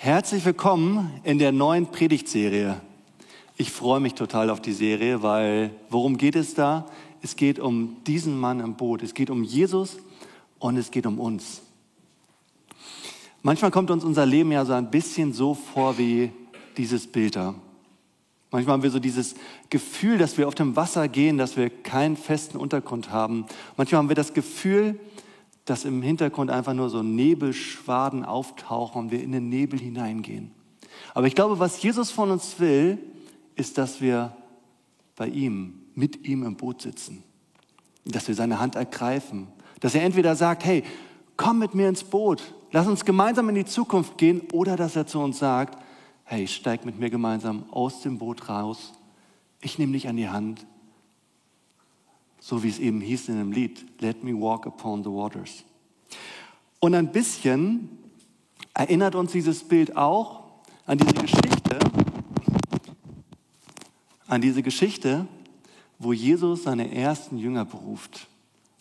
Herzlich willkommen in der neuen Predigtserie. Ich freue mich total auf die Serie, weil worum geht es da? Es geht um diesen Mann im Boot. Es geht um Jesus und es geht um uns. Manchmal kommt uns unser Leben ja so ein bisschen so vor wie dieses Bild da. Manchmal haben wir so dieses Gefühl, dass wir auf dem Wasser gehen, dass wir keinen festen Untergrund haben. Manchmal haben wir das Gefühl, dass im Hintergrund einfach nur so Nebelschwaden auftauchen und wir in den Nebel hineingehen. Aber ich glaube, was Jesus von uns will, ist, dass wir bei ihm, mit ihm im Boot sitzen. Dass wir seine Hand ergreifen. Dass er entweder sagt, hey, komm mit mir ins Boot, lass uns gemeinsam in die Zukunft gehen, oder dass er zu uns sagt, hey, steig mit mir gemeinsam aus dem Boot raus. Ich nehme dich an die Hand. So wie es eben hieß in dem Lied, Let me walk upon the waters. Und ein bisschen erinnert uns dieses Bild auch an diese Geschichte, an diese Geschichte, wo Jesus seine ersten Jünger beruft.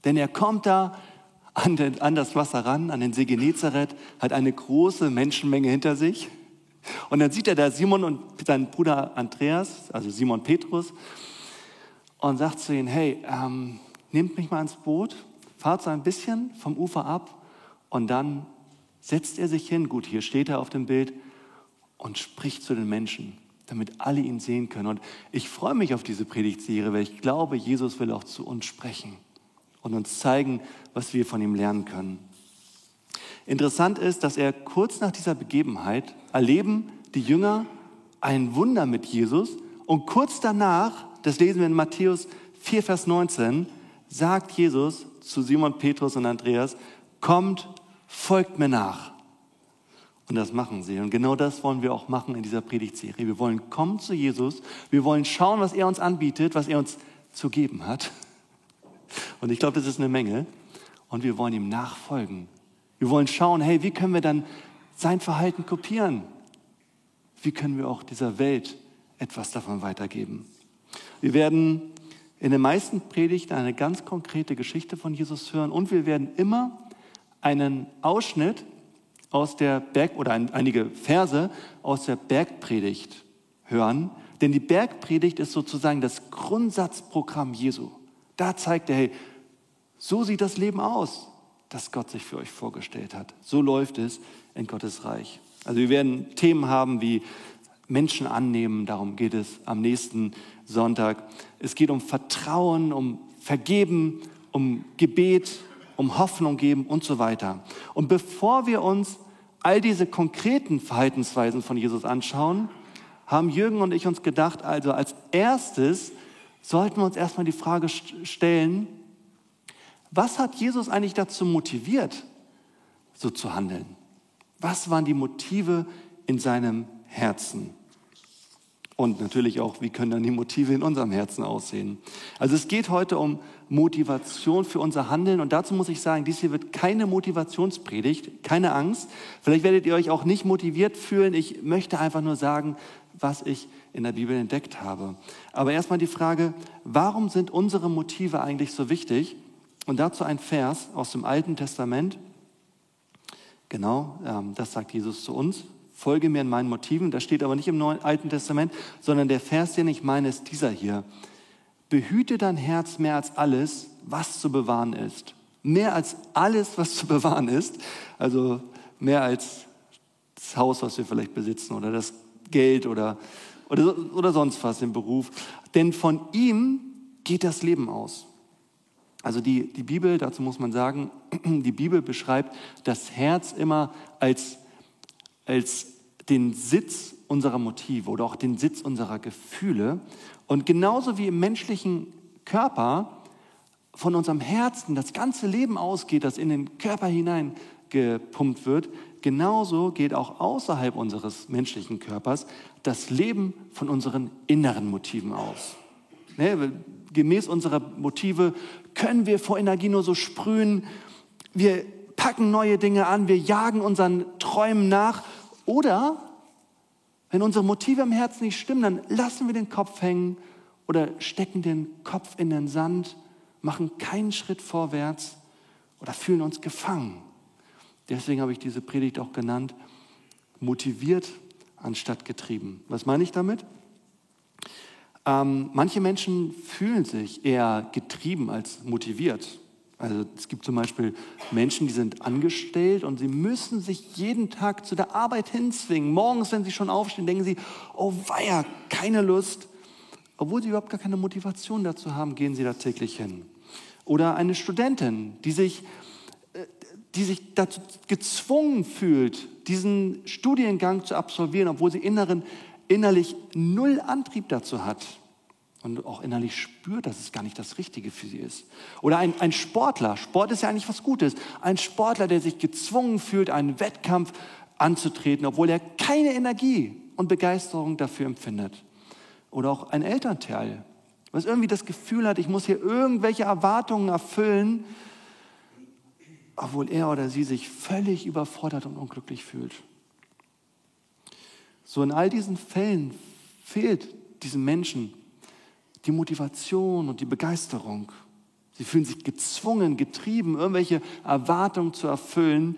Denn er kommt da an, den, an das Wasser ran, an den See Genezareth, hat eine große Menschenmenge hinter sich und dann sieht er da Simon und seinen Bruder Andreas, also Simon Petrus, und sagt zu ihnen, hey, ähm, nehmt mich mal ins Boot, fahrt so ein bisschen vom Ufer ab und dann setzt er sich hin, gut, hier steht er auf dem Bild, und spricht zu den Menschen, damit alle ihn sehen können. Und ich freue mich auf diese Predigtserie, weil ich glaube, Jesus will auch zu uns sprechen und uns zeigen, was wir von ihm lernen können. Interessant ist, dass er kurz nach dieser Begebenheit erleben die Jünger ein Wunder mit Jesus und kurz danach, das lesen wir in Matthäus 4, Vers 19, sagt Jesus zu Simon Petrus und Andreas, kommt, folgt mir nach. Und das machen sie. Und genau das wollen wir auch machen in dieser Predigtserie. Wir wollen kommen zu Jesus. Wir wollen schauen, was er uns anbietet, was er uns zu geben hat. Und ich glaube, das ist eine Menge. Und wir wollen ihm nachfolgen. Wir wollen schauen, hey, wie können wir dann sein Verhalten kopieren? Wie können wir auch dieser Welt etwas davon weitergeben? Wir werden in den meisten Predigten eine ganz konkrete Geschichte von Jesus hören und wir werden immer einen Ausschnitt aus der Berg oder einige Verse aus der Bergpredigt hören, denn die Bergpredigt ist sozusagen das Grundsatzprogramm Jesu. Da zeigt er, hey, so sieht das Leben aus das Gott sich für euch vorgestellt hat. So läuft es in Gottes Reich. Also wir werden Themen haben wie Menschen annehmen, darum geht es am nächsten Sonntag. Es geht um Vertrauen, um Vergeben, um Gebet, um Hoffnung geben und so weiter. Und bevor wir uns all diese konkreten Verhaltensweisen von Jesus anschauen, haben Jürgen und ich uns gedacht, also als erstes sollten wir uns erstmal die Frage stellen, was hat Jesus eigentlich dazu motiviert, so zu handeln? Was waren die Motive in seinem Herzen? Und natürlich auch, wie können dann die Motive in unserem Herzen aussehen? Also es geht heute um Motivation für unser Handeln. Und dazu muss ich sagen, dies hier wird keine Motivationspredigt, keine Angst. Vielleicht werdet ihr euch auch nicht motiviert fühlen. Ich möchte einfach nur sagen, was ich in der Bibel entdeckt habe. Aber erstmal die Frage, warum sind unsere Motive eigentlich so wichtig? Und dazu ein Vers aus dem Alten Testament. Genau, ähm, das sagt Jesus zu uns. Folge mir in meinen Motiven. Das steht aber nicht im Neuen, Alten Testament, sondern der Vers, den ich meine, ist dieser hier. Behüte dein Herz mehr als alles, was zu bewahren ist. Mehr als alles, was zu bewahren ist. Also mehr als das Haus, was wir vielleicht besitzen oder das Geld oder, oder, oder sonst was im Beruf. Denn von ihm geht das Leben aus. Also die, die Bibel, dazu muss man sagen, die Bibel beschreibt das Herz immer als, als den Sitz unserer Motive oder auch den Sitz unserer Gefühle. Und genauso wie im menschlichen Körper von unserem Herzen das ganze Leben ausgeht, das in den Körper hineingepumpt wird, genauso geht auch außerhalb unseres menschlichen Körpers das Leben von unseren inneren Motiven aus. Ne, gemäß unserer Motive können wir vor Energie nur so sprühen. Wir packen neue Dinge an, wir jagen unseren Träumen nach. Oder wenn unsere Motive im Herzen nicht stimmen, dann lassen wir den Kopf hängen oder stecken den Kopf in den Sand, machen keinen Schritt vorwärts oder fühlen uns gefangen. Deswegen habe ich diese Predigt auch genannt, motiviert anstatt getrieben. Was meine ich damit? Ähm, manche Menschen fühlen sich eher getrieben als motiviert. Also es gibt zum Beispiel Menschen, die sind angestellt und sie müssen sich jeden Tag zu der Arbeit hinzwingen. Morgens, wenn sie schon aufstehen, denken sie, oh weia, keine Lust. Obwohl sie überhaupt gar keine Motivation dazu haben, gehen sie da täglich hin. Oder eine Studentin, die sich, äh, die sich dazu gezwungen fühlt, diesen Studiengang zu absolvieren, obwohl sie inneren, innerlich null Antrieb dazu hat und auch innerlich spürt, dass es gar nicht das Richtige für sie ist. Oder ein, ein Sportler, Sport ist ja eigentlich was Gutes, ein Sportler, der sich gezwungen fühlt, einen Wettkampf anzutreten, obwohl er keine Energie und Begeisterung dafür empfindet. Oder auch ein Elternteil, was irgendwie das Gefühl hat, ich muss hier irgendwelche Erwartungen erfüllen, obwohl er oder sie sich völlig überfordert und unglücklich fühlt. So in all diesen Fällen fehlt diesen Menschen die Motivation und die Begeisterung. Sie fühlen sich gezwungen, getrieben, irgendwelche Erwartungen zu erfüllen.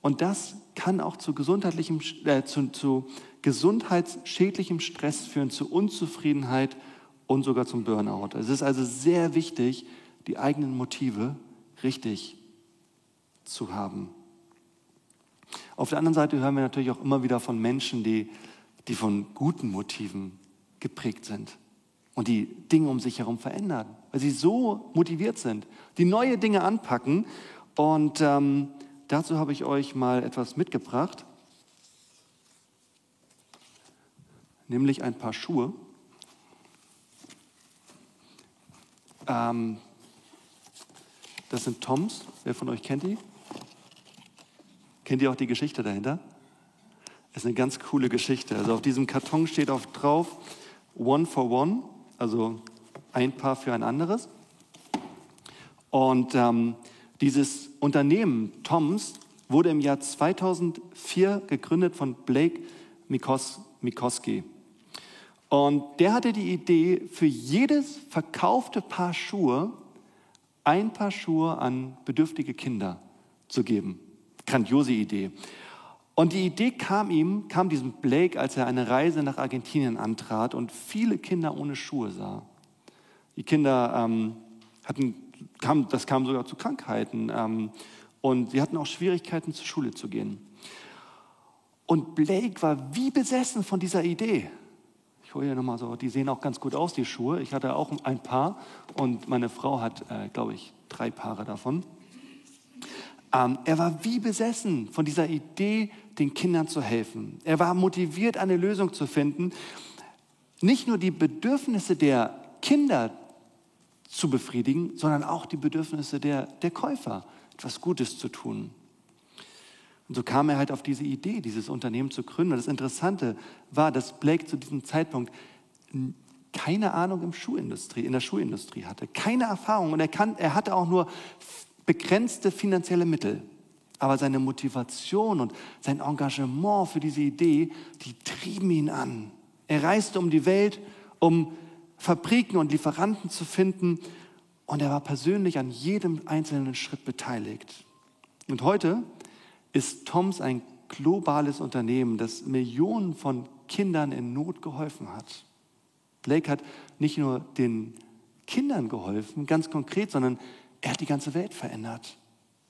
Und das kann auch zu, gesundheitlichem, äh, zu, zu gesundheitsschädlichem Stress führen, zu Unzufriedenheit und sogar zum Burnout. Es ist also sehr wichtig, die eigenen Motive richtig zu haben. Auf der anderen Seite hören wir natürlich auch immer wieder von Menschen, die, die von guten Motiven geprägt sind und die Dinge um sich herum verändern, weil sie so motiviert sind, die neue Dinge anpacken. Und ähm, dazu habe ich euch mal etwas mitgebracht, nämlich ein paar Schuhe. Ähm, das sind Toms. Wer von euch kennt die? Kennt ihr auch die Geschichte dahinter? Das ist eine ganz coole Geschichte. Also auf diesem Karton steht auch drauf One for One also ein Paar für ein anderes. Und ähm, dieses Unternehmen Toms wurde im Jahr 2004 gegründet von Blake Mikos, Mikoski. Und der hatte die Idee, für jedes verkaufte Paar Schuhe ein Paar Schuhe an bedürftige Kinder zu geben. Grandiose Idee. Und die Idee kam ihm, kam diesem Blake, als er eine Reise nach Argentinien antrat und viele Kinder ohne Schuhe sah. Die Kinder ähm, hatten, kam, das kam sogar zu Krankheiten ähm, und sie hatten auch Schwierigkeiten, zur Schule zu gehen. Und Blake war wie besessen von dieser Idee. Ich hole hier nochmal so, die sehen auch ganz gut aus, die Schuhe. Ich hatte auch ein paar und meine Frau hat, äh, glaube ich, drei Paare davon. Ähm, er war wie besessen von dieser Idee, den Kindern zu helfen. Er war motiviert, eine Lösung zu finden, nicht nur die Bedürfnisse der Kinder zu befriedigen, sondern auch die Bedürfnisse der, der Käufer, etwas Gutes zu tun. Und so kam er halt auf diese Idee, dieses Unternehmen zu gründen. Und das Interessante war, dass Blake zu diesem Zeitpunkt keine Ahnung im Schuhindustrie, in der Schuhindustrie hatte, keine Erfahrung. Und er, kann, er hatte auch nur begrenzte finanzielle Mittel. Aber seine Motivation und sein Engagement für diese Idee, die trieben ihn an. Er reiste um die Welt, um Fabriken und Lieferanten zu finden und er war persönlich an jedem einzelnen Schritt beteiligt. Und heute ist Toms ein globales Unternehmen, das Millionen von Kindern in Not geholfen hat. Blake hat nicht nur den Kindern geholfen, ganz konkret, sondern er hat die ganze Welt verändert.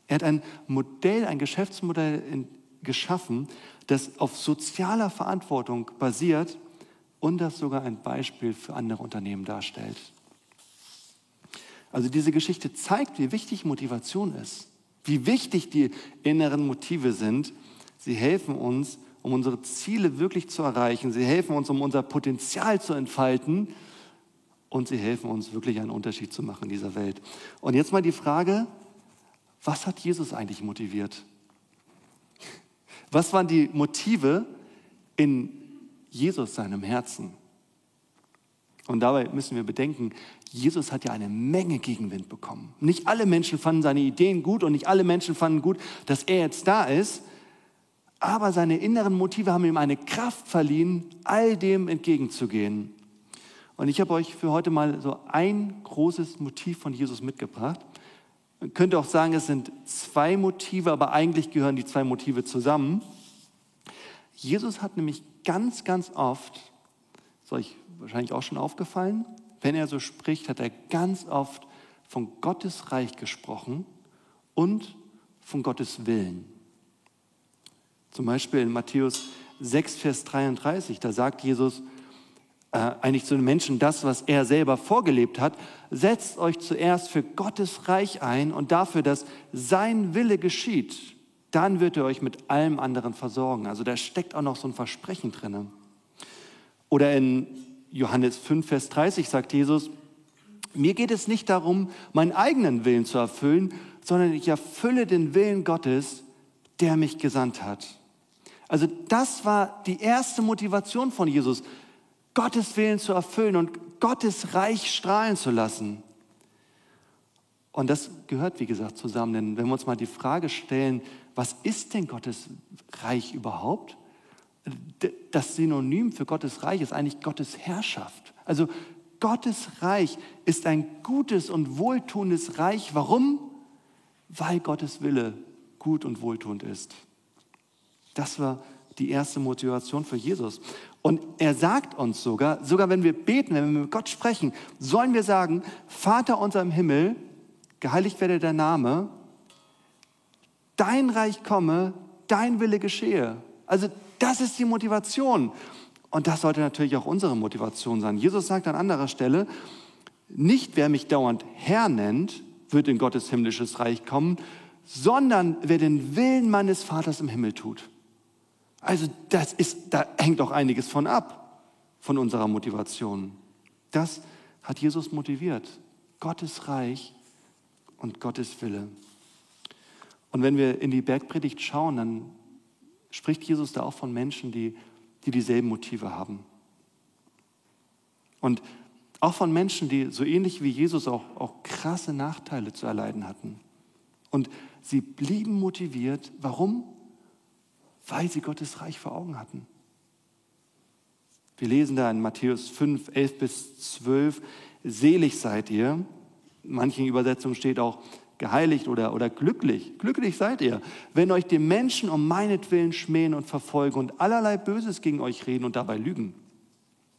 Er hat ein Modell, ein Geschäftsmodell geschaffen, das auf sozialer Verantwortung basiert und das sogar ein Beispiel für andere Unternehmen darstellt. Also diese Geschichte zeigt, wie wichtig Motivation ist, wie wichtig die inneren Motive sind. Sie helfen uns, um unsere Ziele wirklich zu erreichen. Sie helfen uns, um unser Potenzial zu entfalten und sie helfen uns wirklich einen Unterschied zu machen in dieser Welt. Und jetzt mal die Frage, was hat Jesus eigentlich motiviert? Was waren die Motive in Jesus seinem Herzen? Und dabei müssen wir bedenken, Jesus hat ja eine Menge Gegenwind bekommen. Nicht alle Menschen fanden seine Ideen gut und nicht alle Menschen fanden gut, dass er jetzt da ist. Aber seine inneren Motive haben ihm eine Kraft verliehen, all dem entgegenzugehen. Und ich habe euch für heute mal so ein großes Motiv von Jesus mitgebracht. Man könnte auch sagen, es sind zwei Motive, aber eigentlich gehören die zwei Motive zusammen. Jesus hat nämlich ganz, ganz oft, ist euch wahrscheinlich auch schon aufgefallen, wenn er so spricht, hat er ganz oft von Gottes Reich gesprochen und von Gottes Willen. Zum Beispiel in Matthäus 6, Vers 33, da sagt Jesus äh, eigentlich zu den Menschen das, was er selber vorgelebt hat. Setzt euch zuerst für Gottes Reich ein und dafür, dass sein Wille geschieht. Dann wird er euch mit allem anderen versorgen. Also da steckt auch noch so ein Versprechen drin. Oder in Johannes 5, Vers 30 sagt Jesus, mir geht es nicht darum, meinen eigenen Willen zu erfüllen, sondern ich erfülle den Willen Gottes, der mich gesandt hat. Also das war die erste Motivation von Jesus, Gottes Willen zu erfüllen und Gottes Reich strahlen zu lassen. Und das gehört, wie gesagt, zusammen. Denn wenn wir uns mal die Frage stellen, was ist denn Gottes Reich überhaupt? Das Synonym für Gottes Reich ist eigentlich Gottes Herrschaft. Also Gottes Reich ist ein gutes und wohltuendes Reich. Warum? Weil Gottes Wille gut und wohltuend ist. Das war die erste Motivation für Jesus. Und er sagt uns sogar, sogar wenn wir beten, wenn wir mit Gott sprechen, sollen wir sagen, Vater unser im Himmel, geheiligt werde der Name, dein Reich komme, dein Wille geschehe. Also das ist die Motivation. Und das sollte natürlich auch unsere Motivation sein. Jesus sagt an anderer Stelle, nicht wer mich dauernd Herr nennt, wird in Gottes himmlisches Reich kommen, sondern wer den Willen meines Vaters im Himmel tut. Also das ist, da hängt auch einiges von ab, von unserer Motivation. Das hat Jesus motiviert. Gottes Reich und Gottes Wille. Und wenn wir in die Bergpredigt schauen, dann spricht Jesus da auch von Menschen, die, die dieselben Motive haben. Und auch von Menschen, die so ähnlich wie Jesus auch, auch krasse Nachteile zu erleiden hatten. Und sie blieben motiviert. Warum? Weil sie Gottes Reich vor Augen hatten. Wir lesen da in Matthäus 5, 11 bis 12, selig seid ihr. In manchen Übersetzungen steht auch geheiligt oder, oder glücklich. Glücklich seid ihr, wenn euch die Menschen um meinetwillen schmähen und verfolgen und allerlei Böses gegen euch reden und dabei lügen.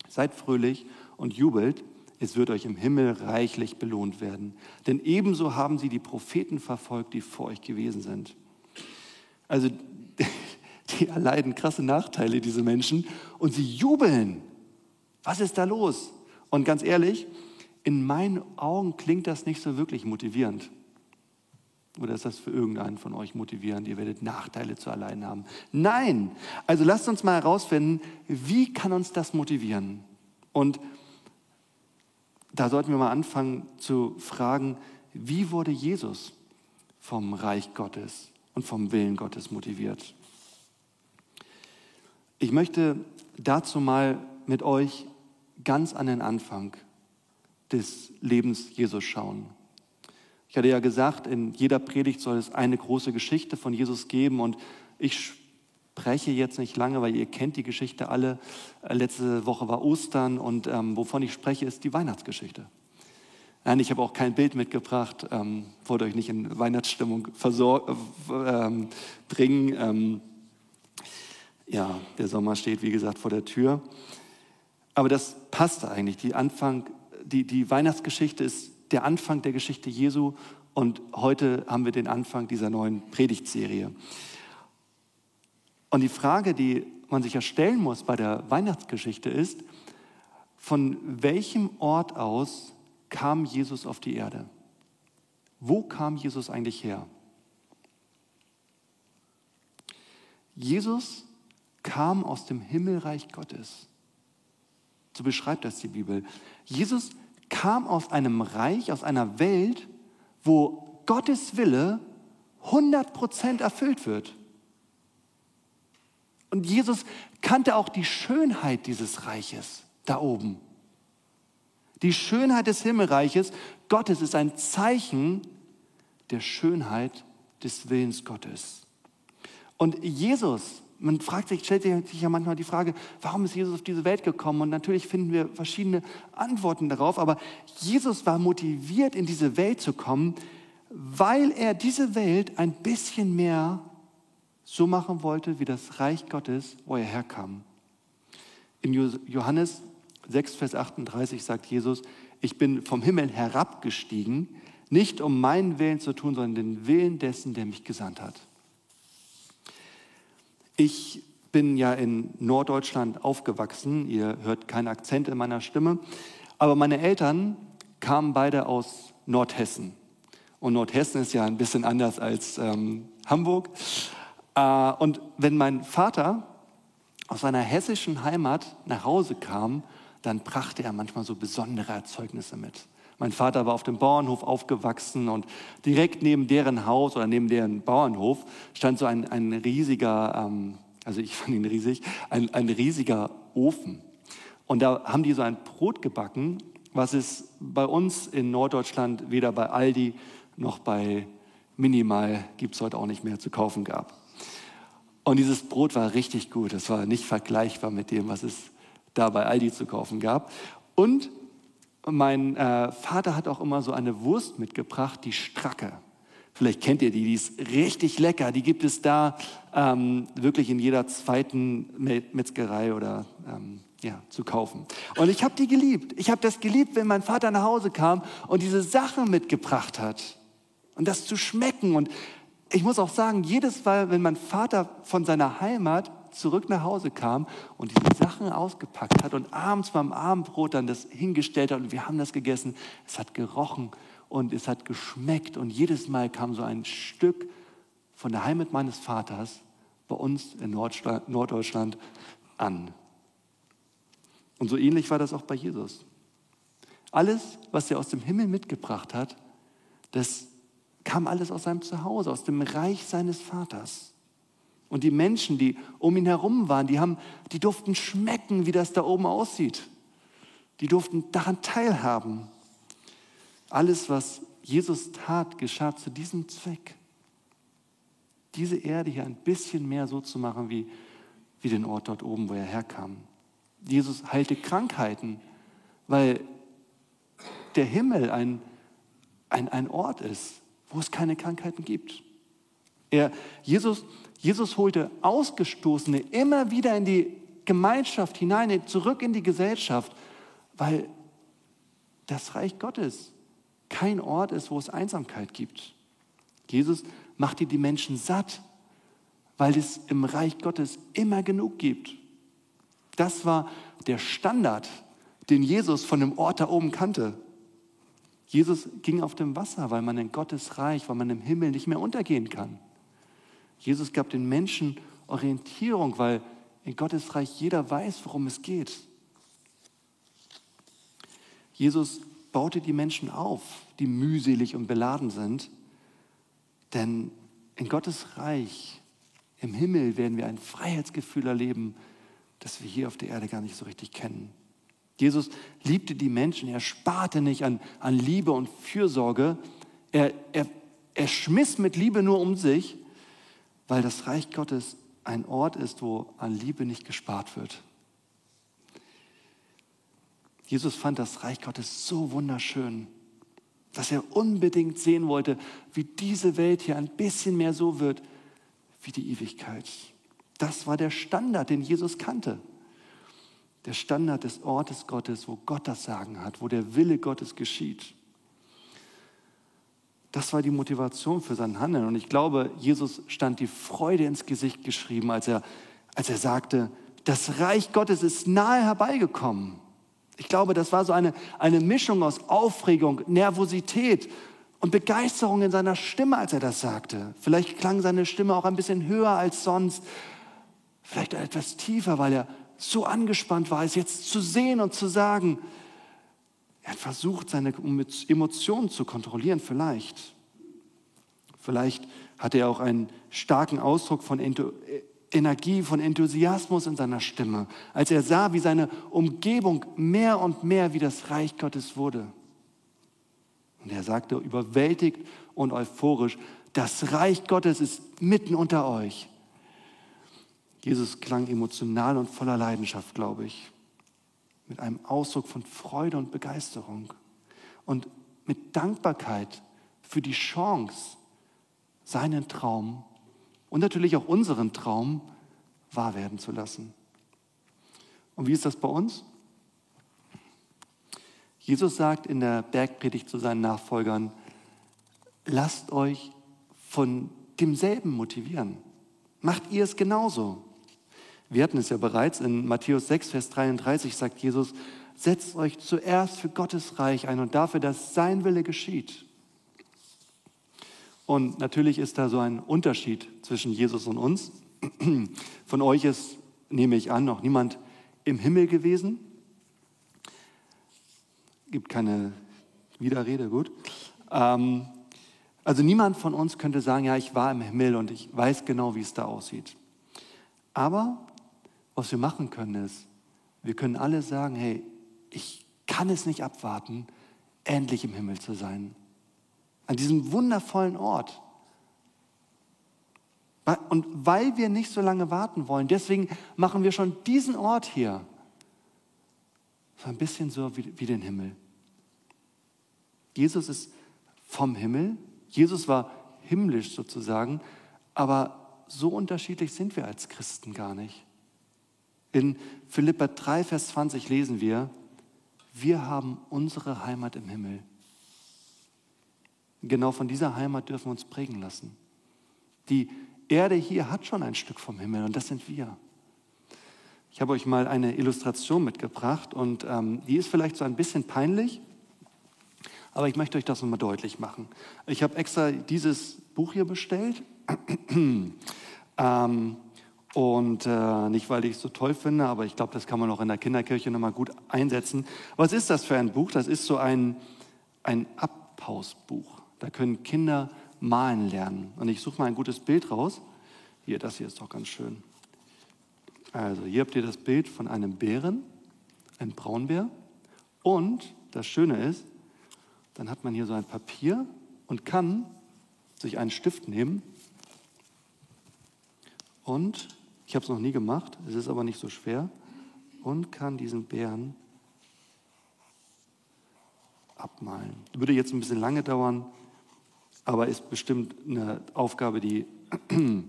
Seid fröhlich und jubelt, es wird euch im Himmel reichlich belohnt werden. Denn ebenso haben sie die Propheten verfolgt, die vor euch gewesen sind. Also die erleiden krasse Nachteile, diese Menschen, und sie jubeln. Was ist da los? Und ganz ehrlich, in meinen Augen klingt das nicht so wirklich motivierend. Oder ist das für irgendeinen von euch motivierend? Ihr werdet Nachteile zu erleiden haben. Nein! Also lasst uns mal herausfinden, wie kann uns das motivieren? Und da sollten wir mal anfangen zu fragen, wie wurde Jesus vom Reich Gottes und vom Willen Gottes motiviert? Ich möchte dazu mal mit euch ganz an den Anfang des Lebens Jesus schauen. Ich hatte ja gesagt, in jeder Predigt soll es eine große Geschichte von Jesus geben und ich spreche jetzt nicht lange, weil ihr kennt die Geschichte alle. Letzte Woche war Ostern und ähm, wovon ich spreche, ist die Weihnachtsgeschichte. Nein, ich habe auch kein Bild mitgebracht, ähm, wollte euch nicht in Weihnachtsstimmung ähm, bringen. Ja, der Sommer steht, wie gesagt, vor der Tür. Aber das passt eigentlich. Die, Anfang, die, die Weihnachtsgeschichte ist der Anfang der Geschichte Jesu und heute haben wir den Anfang dieser neuen Predigtserie. Und die Frage, die man sich ja stellen muss bei der Weihnachtsgeschichte ist, von welchem Ort aus kam Jesus auf die Erde? Wo kam Jesus eigentlich her? Jesus kam aus dem Himmelreich Gottes. So beschreibt das die Bibel. Jesus kam aus einem Reich, aus einer Welt, wo Gottes Wille 100% erfüllt wird. Und Jesus kannte auch die Schönheit dieses Reiches da oben. Die Schönheit des Himmelreiches Gottes ist ein Zeichen der Schönheit des Willens Gottes. Und Jesus man fragt sich, stellt sich ja manchmal die Frage, warum ist Jesus auf diese Welt gekommen? Und natürlich finden wir verschiedene Antworten darauf, aber Jesus war motiviert, in diese Welt zu kommen, weil er diese Welt ein bisschen mehr so machen wollte wie das Reich Gottes, wo er herkam. In Johannes 6, Vers 38 sagt Jesus, ich bin vom Himmel herabgestiegen, nicht um meinen Willen zu tun, sondern den Willen dessen, der mich gesandt hat. Ich bin ja in Norddeutschland aufgewachsen. Ihr hört keinen Akzent in meiner Stimme. Aber meine Eltern kamen beide aus Nordhessen. Und Nordhessen ist ja ein bisschen anders als ähm, Hamburg. Äh, und wenn mein Vater aus seiner hessischen Heimat nach Hause kam, dann brachte er manchmal so besondere Erzeugnisse mit. Mein Vater war auf dem Bauernhof aufgewachsen und direkt neben deren Haus oder neben deren Bauernhof stand so ein, ein riesiger, ähm, also ich fand ihn riesig, ein, ein riesiger Ofen. Und da haben die so ein Brot gebacken, was es bei uns in Norddeutschland weder bei Aldi noch bei Minimal gibt es heute auch nicht mehr zu kaufen gab. Und dieses Brot war richtig gut. Es war nicht vergleichbar mit dem, was es da bei Aldi zu kaufen gab. Und mein äh, Vater hat auch immer so eine Wurst mitgebracht, die Stracke. Vielleicht kennt ihr die, die ist richtig lecker. Die gibt es da ähm, wirklich in jeder zweiten Metzgerei oder ähm, ja, zu kaufen. Und ich habe die geliebt. Ich habe das geliebt, wenn mein Vater nach Hause kam und diese Sachen mitgebracht hat. Und das zu schmecken. Und ich muss auch sagen, jedes Mal, wenn mein Vater von seiner Heimat zurück nach Hause kam und diese Sachen ausgepackt hat und abends beim Abendbrot dann das hingestellt hat und wir haben das gegessen, es hat gerochen und es hat geschmeckt und jedes Mal kam so ein Stück von der Heimat meines Vaters bei uns in Norddeutschland an. Und so ähnlich war das auch bei Jesus. Alles, was er aus dem Himmel mitgebracht hat, das kam alles aus seinem Zuhause, aus dem Reich seines Vaters. Und die Menschen, die um ihn herum waren, die, haben, die durften schmecken, wie das da oben aussieht. Die durften daran teilhaben. Alles, was Jesus tat, geschah zu diesem Zweck. Diese Erde hier ein bisschen mehr so zu machen wie, wie den Ort dort oben, wo er herkam. Jesus heilte Krankheiten, weil der Himmel ein, ein, ein Ort ist, wo es keine Krankheiten gibt. Er, Jesus, Jesus holte Ausgestoßene immer wieder in die Gemeinschaft hinein, zurück in die Gesellschaft, weil das Reich Gottes kein Ort ist, wo es Einsamkeit gibt. Jesus machte die Menschen satt, weil es im Reich Gottes immer genug gibt. Das war der Standard, den Jesus von dem Ort da oben kannte. Jesus ging auf dem Wasser, weil man in Gottes Reich, weil man im Himmel nicht mehr untergehen kann. Jesus gab den Menschen Orientierung, weil in Gottes Reich jeder weiß, worum es geht. Jesus baute die Menschen auf, die mühselig und beladen sind, denn in Gottes Reich, im Himmel werden wir ein Freiheitsgefühl erleben, das wir hier auf der Erde gar nicht so richtig kennen. Jesus liebte die Menschen, er sparte nicht an, an Liebe und Fürsorge, er, er, er schmiss mit Liebe nur um sich, weil das Reich Gottes ein Ort ist, wo an Liebe nicht gespart wird. Jesus fand das Reich Gottes so wunderschön, dass er unbedingt sehen wollte, wie diese Welt hier ein bisschen mehr so wird wie die Ewigkeit. Das war der Standard, den Jesus kannte. Der Standard des Ortes Gottes, wo Gott das Sagen hat, wo der Wille Gottes geschieht. Das war die Motivation für sein Handeln. Und ich glaube, Jesus stand die Freude ins Gesicht geschrieben, als er, als er sagte, das Reich Gottes ist nahe herbeigekommen. Ich glaube, das war so eine, eine Mischung aus Aufregung, Nervosität und Begeisterung in seiner Stimme, als er das sagte. Vielleicht klang seine Stimme auch ein bisschen höher als sonst, vielleicht etwas tiefer, weil er so angespannt war, es jetzt zu sehen und zu sagen, er hat versucht, seine Emotionen zu kontrollieren, vielleicht. Vielleicht hatte er auch einen starken Ausdruck von Energie, von Enthusiasmus in seiner Stimme, als er sah, wie seine Umgebung mehr und mehr wie das Reich Gottes wurde. Und er sagte überwältigt und euphorisch, das Reich Gottes ist mitten unter euch. Jesus klang emotional und voller Leidenschaft, glaube ich mit einem Ausdruck von Freude und Begeisterung und mit Dankbarkeit für die Chance, seinen Traum und natürlich auch unseren Traum wahr werden zu lassen. Und wie ist das bei uns? Jesus sagt in der Bergpredigt zu seinen Nachfolgern, lasst euch von demselben motivieren. Macht ihr es genauso? Wir hatten es ja bereits in Matthäus 6, Vers 33, sagt Jesus, setzt euch zuerst für Gottes Reich ein und dafür, dass sein Wille geschieht. Und natürlich ist da so ein Unterschied zwischen Jesus und uns. Von euch ist, nehme ich an, noch niemand im Himmel gewesen. Gibt keine Widerrede, gut. Ähm, also niemand von uns könnte sagen, ja, ich war im Himmel und ich weiß genau, wie es da aussieht. Aber was wir machen können ist, wir können alle sagen, hey, ich kann es nicht abwarten, endlich im Himmel zu sein. An diesem wundervollen Ort. Und weil wir nicht so lange warten wollen, deswegen machen wir schon diesen Ort hier. So ein bisschen so wie, wie den Himmel. Jesus ist vom Himmel Jesus war himmlisch sozusagen, aber so unterschiedlich sind wir als Christen gar nicht. In Philippa 3, Vers 20 lesen wir, wir haben unsere Heimat im Himmel. Genau von dieser Heimat dürfen wir uns prägen lassen. Die Erde hier hat schon ein Stück vom Himmel und das sind wir. Ich habe euch mal eine Illustration mitgebracht und ähm, die ist vielleicht so ein bisschen peinlich, aber ich möchte euch das nochmal deutlich machen. Ich habe extra dieses Buch hier bestellt. ähm, und äh, nicht, weil ich es so toll finde, aber ich glaube, das kann man auch in der Kinderkirche nochmal gut einsetzen. Was ist das für ein Buch? Das ist so ein, ein Abhausbuch. Da können Kinder malen lernen. Und ich suche mal ein gutes Bild raus. Hier, das hier ist doch ganz schön. Also, hier habt ihr das Bild von einem Bären, ein Braunbär. Und das Schöne ist, dann hat man hier so ein Papier und kann sich einen Stift nehmen und, ich habe es noch nie gemacht, es ist aber nicht so schwer, und kann diesen Bären abmalen. Würde jetzt ein bisschen lange dauern, aber ist bestimmt eine Aufgabe, die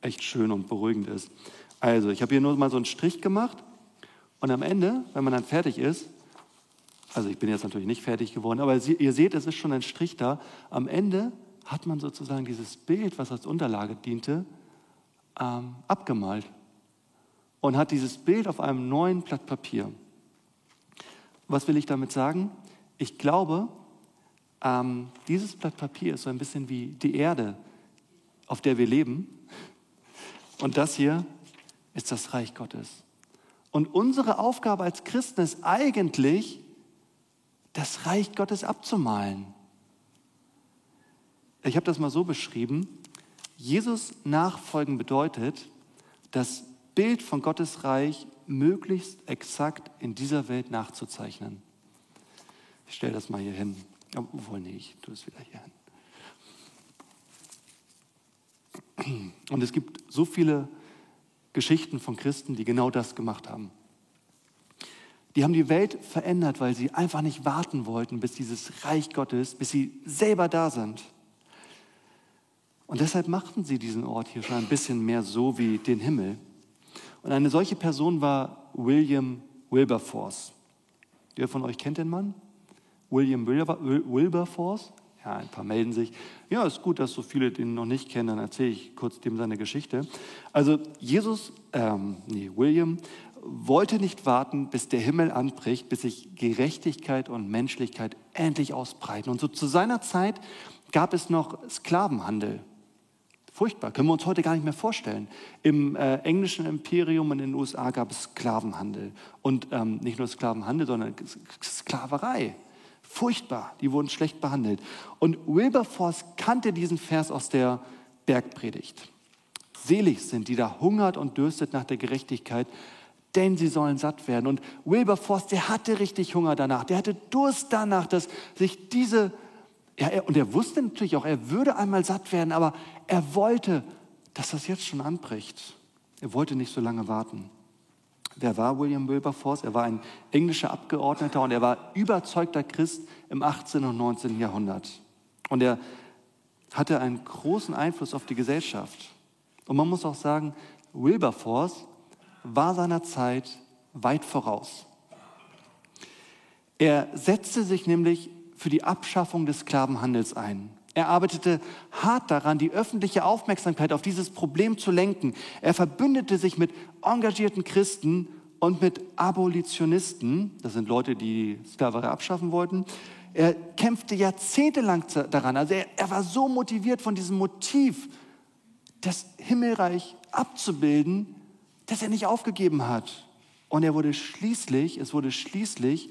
echt schön und beruhigend ist. Also, ich habe hier nur mal so einen Strich gemacht und am Ende, wenn man dann fertig ist, also ich bin jetzt natürlich nicht fertig geworden, aber ihr seht, es ist schon ein Strich da. Am Ende hat man sozusagen dieses Bild, was als Unterlage diente, ähm, abgemalt und hat dieses Bild auf einem neuen Blatt Papier. Was will ich damit sagen? Ich glaube, ähm, dieses Blatt Papier ist so ein bisschen wie die Erde, auf der wir leben. Und das hier ist das Reich Gottes. Und unsere Aufgabe als Christen ist eigentlich, das Reich Gottes abzumalen. Ich habe das mal so beschrieben. Jesus nachfolgen bedeutet, das Bild von Gottes Reich möglichst exakt in dieser Welt nachzuzeichnen. Ich stelle das mal hier hin. Obwohl, nee, ich tue es wieder hier hin. Und es gibt so viele Geschichten von Christen, die genau das gemacht haben. Die haben die Welt verändert, weil sie einfach nicht warten wollten, bis dieses Reich Gottes, bis sie selber da sind. Und deshalb machten sie diesen Ort hier schon ein bisschen mehr so wie den Himmel. Und eine solche Person war William Wilberforce. Wer von euch kennt den Mann? William Wilber, Wilberforce? Ja, ein paar melden sich. Ja, ist gut, dass so viele den noch nicht kennen. Dann erzähle ich kurz dem seine Geschichte. Also Jesus, ähm, nee, William wollte nicht warten, bis der Himmel anbricht, bis sich Gerechtigkeit und Menschlichkeit endlich ausbreiten. Und so zu seiner Zeit gab es noch Sklavenhandel. Furchtbar, können wir uns heute gar nicht mehr vorstellen. Im äh, englischen Imperium und in den USA gab es Sklavenhandel. Und ähm, nicht nur Sklavenhandel, sondern Sklaverei. Furchtbar, die wurden schlecht behandelt. Und Wilberforce kannte diesen Vers aus der Bergpredigt. Selig sind, die da hungert und dürstet nach der Gerechtigkeit, denn sie sollen satt werden. Und Wilberforce, der hatte richtig Hunger danach, der hatte Durst danach, dass sich diese, ja, und er wusste natürlich auch, er würde einmal satt werden, aber er wollte, dass das jetzt schon anbricht. Er wollte nicht so lange warten. Wer war William Wilberforce? Er war ein englischer Abgeordneter und er war überzeugter Christ im 18. und 19. Jahrhundert. Und er hatte einen großen Einfluss auf die Gesellschaft. Und man muss auch sagen, Wilberforce war seiner Zeit weit voraus. Er setzte sich nämlich für die Abschaffung des Sklavenhandels ein. Er arbeitete hart daran, die öffentliche Aufmerksamkeit auf dieses Problem zu lenken. Er verbündete sich mit engagierten Christen und mit Abolitionisten, das sind Leute, die Sklaverei abschaffen wollten. Er kämpfte jahrzehntelang daran. Also er, er war so motiviert von diesem Motiv, das Himmelreich abzubilden, dass er nicht aufgegeben hat. Und er wurde schließlich, es wurde schließlich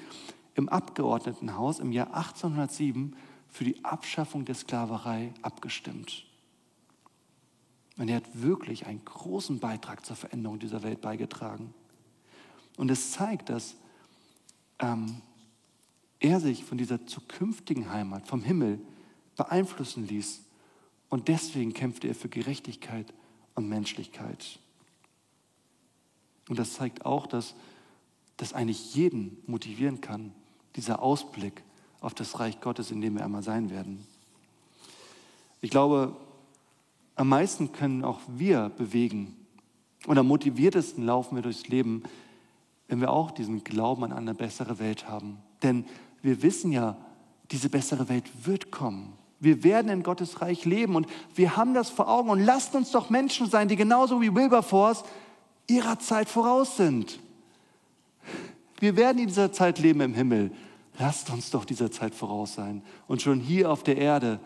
im Abgeordnetenhaus im Jahr 1807 für die Abschaffung der Sklaverei abgestimmt. Und er hat wirklich einen großen Beitrag zur Veränderung dieser Welt beigetragen. Und es zeigt, dass ähm, er sich von dieser zukünftigen Heimat, vom Himmel, beeinflussen ließ. Und deswegen kämpfte er für Gerechtigkeit und Menschlichkeit. Und das zeigt auch, dass das eigentlich jeden motivieren kann, dieser Ausblick auf das Reich Gottes, in dem wir einmal sein werden. Ich glaube, am meisten können auch wir bewegen und am motiviertesten laufen wir durchs Leben, wenn wir auch diesen Glauben an eine bessere Welt haben. Denn wir wissen ja, diese bessere Welt wird kommen. Wir werden in Gottes Reich leben und wir haben das vor Augen und lasst uns doch Menschen sein, die genauso wie Wilberforce ihrer Zeit voraus sind. Wir werden in dieser Zeit leben im Himmel. Lasst uns doch dieser Zeit voraus sein und schon hier auf der Erde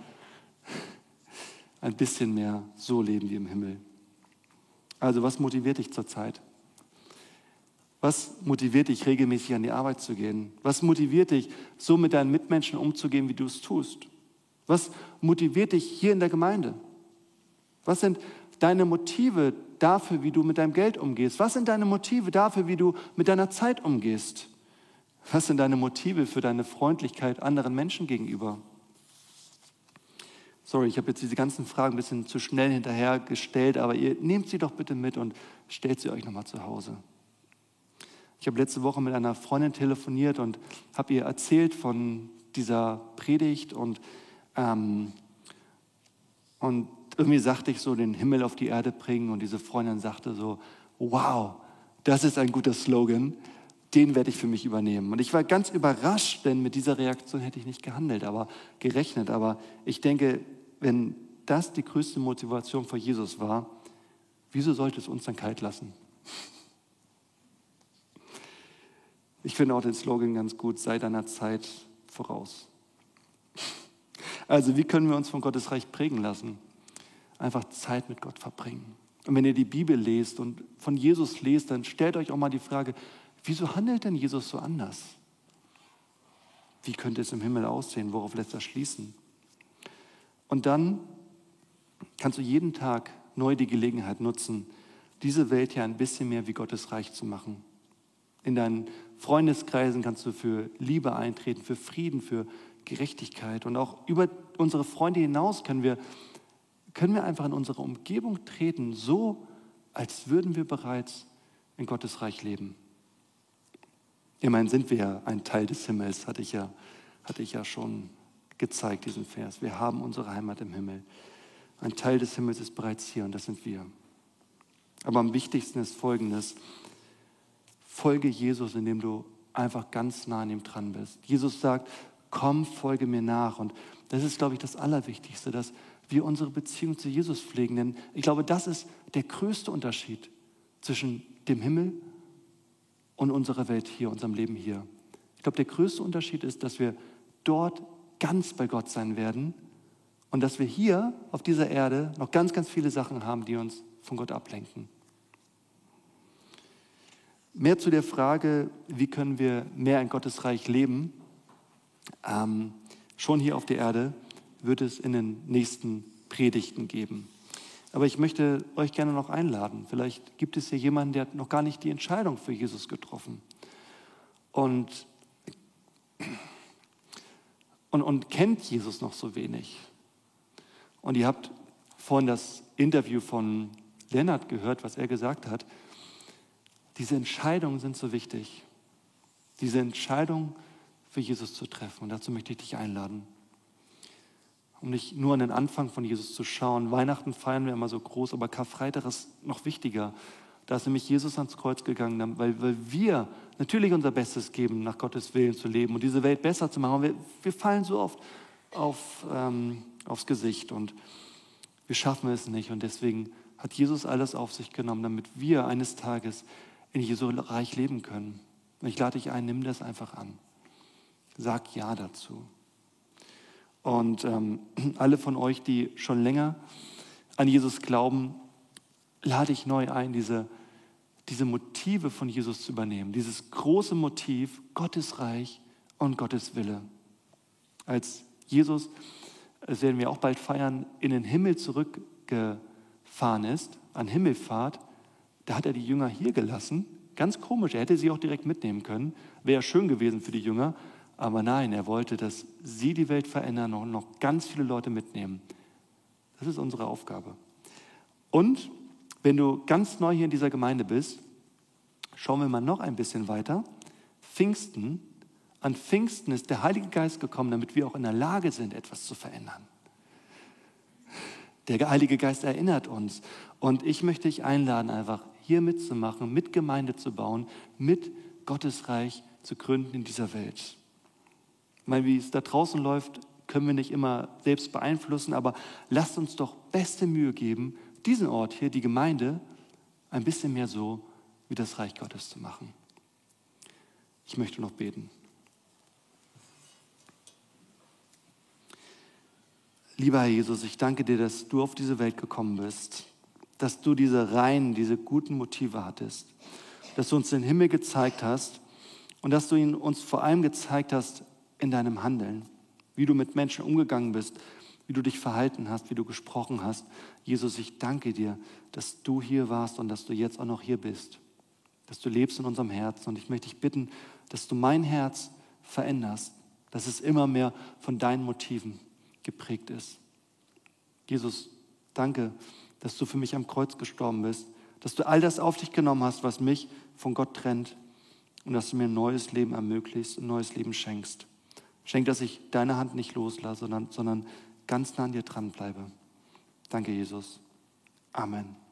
ein bisschen mehr so leben wie im Himmel. Also was motiviert dich zurzeit? Was motiviert dich regelmäßig an die Arbeit zu gehen? Was motiviert dich so mit deinen Mitmenschen umzugehen, wie du es tust? Was motiviert dich hier in der Gemeinde? Was sind deine Motive dafür, wie du mit deinem Geld umgehst? Was sind deine Motive dafür, wie du mit deiner Zeit umgehst? Was sind deine Motive für deine Freundlichkeit anderen Menschen gegenüber? Sorry, ich habe jetzt diese ganzen Fragen ein bisschen zu schnell hinterhergestellt, aber ihr nehmt sie doch bitte mit und stellt sie euch nochmal zu Hause. Ich habe letzte Woche mit einer Freundin telefoniert und habe ihr erzählt von dieser Predigt und, ähm, und irgendwie sagte ich so, den Himmel auf die Erde bringen und diese Freundin sagte so, wow, das ist ein guter Slogan den werde ich für mich übernehmen. Und ich war ganz überrascht, denn mit dieser Reaktion hätte ich nicht gehandelt, aber gerechnet. Aber ich denke, wenn das die größte Motivation für Jesus war, wieso sollte es uns dann kalt lassen? Ich finde auch den Slogan ganz gut, sei deiner Zeit voraus. Also wie können wir uns von Gottes Reich prägen lassen? Einfach Zeit mit Gott verbringen. Und wenn ihr die Bibel lest und von Jesus lest, dann stellt euch auch mal die Frage, Wieso handelt denn Jesus so anders? Wie könnte es im Himmel aussehen? Worauf lässt er schließen? Und dann kannst du jeden Tag neu die Gelegenheit nutzen, diese Welt hier ein bisschen mehr wie Gottes Reich zu machen. In deinen Freundeskreisen kannst du für Liebe eintreten, für Frieden, für Gerechtigkeit. Und auch über unsere Freunde hinaus können wir, können wir einfach in unsere Umgebung treten, so als würden wir bereits in Gottes Reich leben. Immerhin sind wir ja ein Teil des Himmels, hatte ich ja, hatte ich ja schon gezeigt, diesen Vers. Wir haben unsere Heimat im Himmel. Ein Teil des Himmels ist bereits hier und das sind wir. Aber am wichtigsten ist Folgendes. Folge Jesus, indem du einfach ganz nah an ihm dran bist. Jesus sagt, komm, folge mir nach. Und das ist, glaube ich, das Allerwichtigste, dass wir unsere Beziehung zu Jesus pflegen. Denn ich glaube, das ist der größte Unterschied zwischen dem Himmel und unserer Welt hier, unserem Leben hier. Ich glaube, der größte Unterschied ist, dass wir dort ganz bei Gott sein werden und dass wir hier auf dieser Erde noch ganz, ganz viele Sachen haben, die uns von Gott ablenken. Mehr zu der Frage, wie können wir mehr in Gottes Reich leben, ähm, schon hier auf der Erde, wird es in den nächsten Predigten geben. Aber ich möchte euch gerne noch einladen. Vielleicht gibt es hier jemanden, der hat noch gar nicht die Entscheidung für Jesus getroffen. Und, und, und kennt Jesus noch so wenig. Und ihr habt vorhin das Interview von Lennart gehört, was er gesagt hat. Diese Entscheidungen sind so wichtig. Diese Entscheidung für Jesus zu treffen. Und dazu möchte ich dich einladen. Um nicht nur an den Anfang von Jesus zu schauen. Weihnachten feiern wir immer so groß, aber Karfreitag ist noch wichtiger. Da ist nämlich Jesus ans Kreuz gegangen, weil, weil wir natürlich unser Bestes geben, nach Gottes Willen zu leben und diese Welt besser zu machen. Wir, wir fallen so oft auf, ähm, aufs Gesicht und wir schaffen es nicht. Und deswegen hat Jesus alles auf sich genommen, damit wir eines Tages in Jesu Reich leben können. Und ich lade dich ein, nimm das einfach an. Sag Ja dazu. Und ähm, alle von euch, die schon länger an Jesus glauben, lade ich neu ein, diese, diese Motive von Jesus zu übernehmen. Dieses große Motiv, Gottes Reich und Gottes Wille. Als Jesus, das werden wir auch bald feiern, in den Himmel zurückgefahren ist, an Himmelfahrt, da hat er die Jünger hier gelassen. Ganz komisch, er hätte sie auch direkt mitnehmen können. Wäre schön gewesen für die Jünger. Aber nein, er wollte, dass sie die Welt verändern und noch ganz viele Leute mitnehmen. Das ist unsere Aufgabe. Und wenn du ganz neu hier in dieser Gemeinde bist, schauen wir mal noch ein bisschen weiter. Pfingsten, an Pfingsten ist der Heilige Geist gekommen, damit wir auch in der Lage sind, etwas zu verändern. Der Heilige Geist erinnert uns. Und ich möchte dich einladen, einfach hier mitzumachen, mit Gemeinde zu bauen, mit Gottes Reich zu gründen in dieser Welt. Weil wie es da draußen läuft, können wir nicht immer selbst beeinflussen, aber lasst uns doch beste Mühe geben, diesen Ort hier, die Gemeinde, ein bisschen mehr so wie das Reich Gottes zu machen. Ich möchte noch beten. Lieber Herr Jesus, ich danke dir, dass du auf diese Welt gekommen bist, dass du diese reinen, diese guten Motive hattest, dass du uns den Himmel gezeigt hast und dass du ihn uns vor allem gezeigt hast in deinem Handeln, wie du mit Menschen umgegangen bist, wie du dich verhalten hast, wie du gesprochen hast. Jesus, ich danke dir, dass du hier warst und dass du jetzt auch noch hier bist, dass du lebst in unserem Herzen. Und ich möchte dich bitten, dass du mein Herz veränderst, dass es immer mehr von deinen Motiven geprägt ist. Jesus, danke, dass du für mich am Kreuz gestorben bist, dass du all das auf dich genommen hast, was mich von Gott trennt und dass du mir ein neues Leben ermöglicht, ein neues Leben schenkst. Schenk, dass ich deine Hand nicht loslasse, sondern, sondern ganz nah an dir dranbleibe. Danke, Jesus. Amen.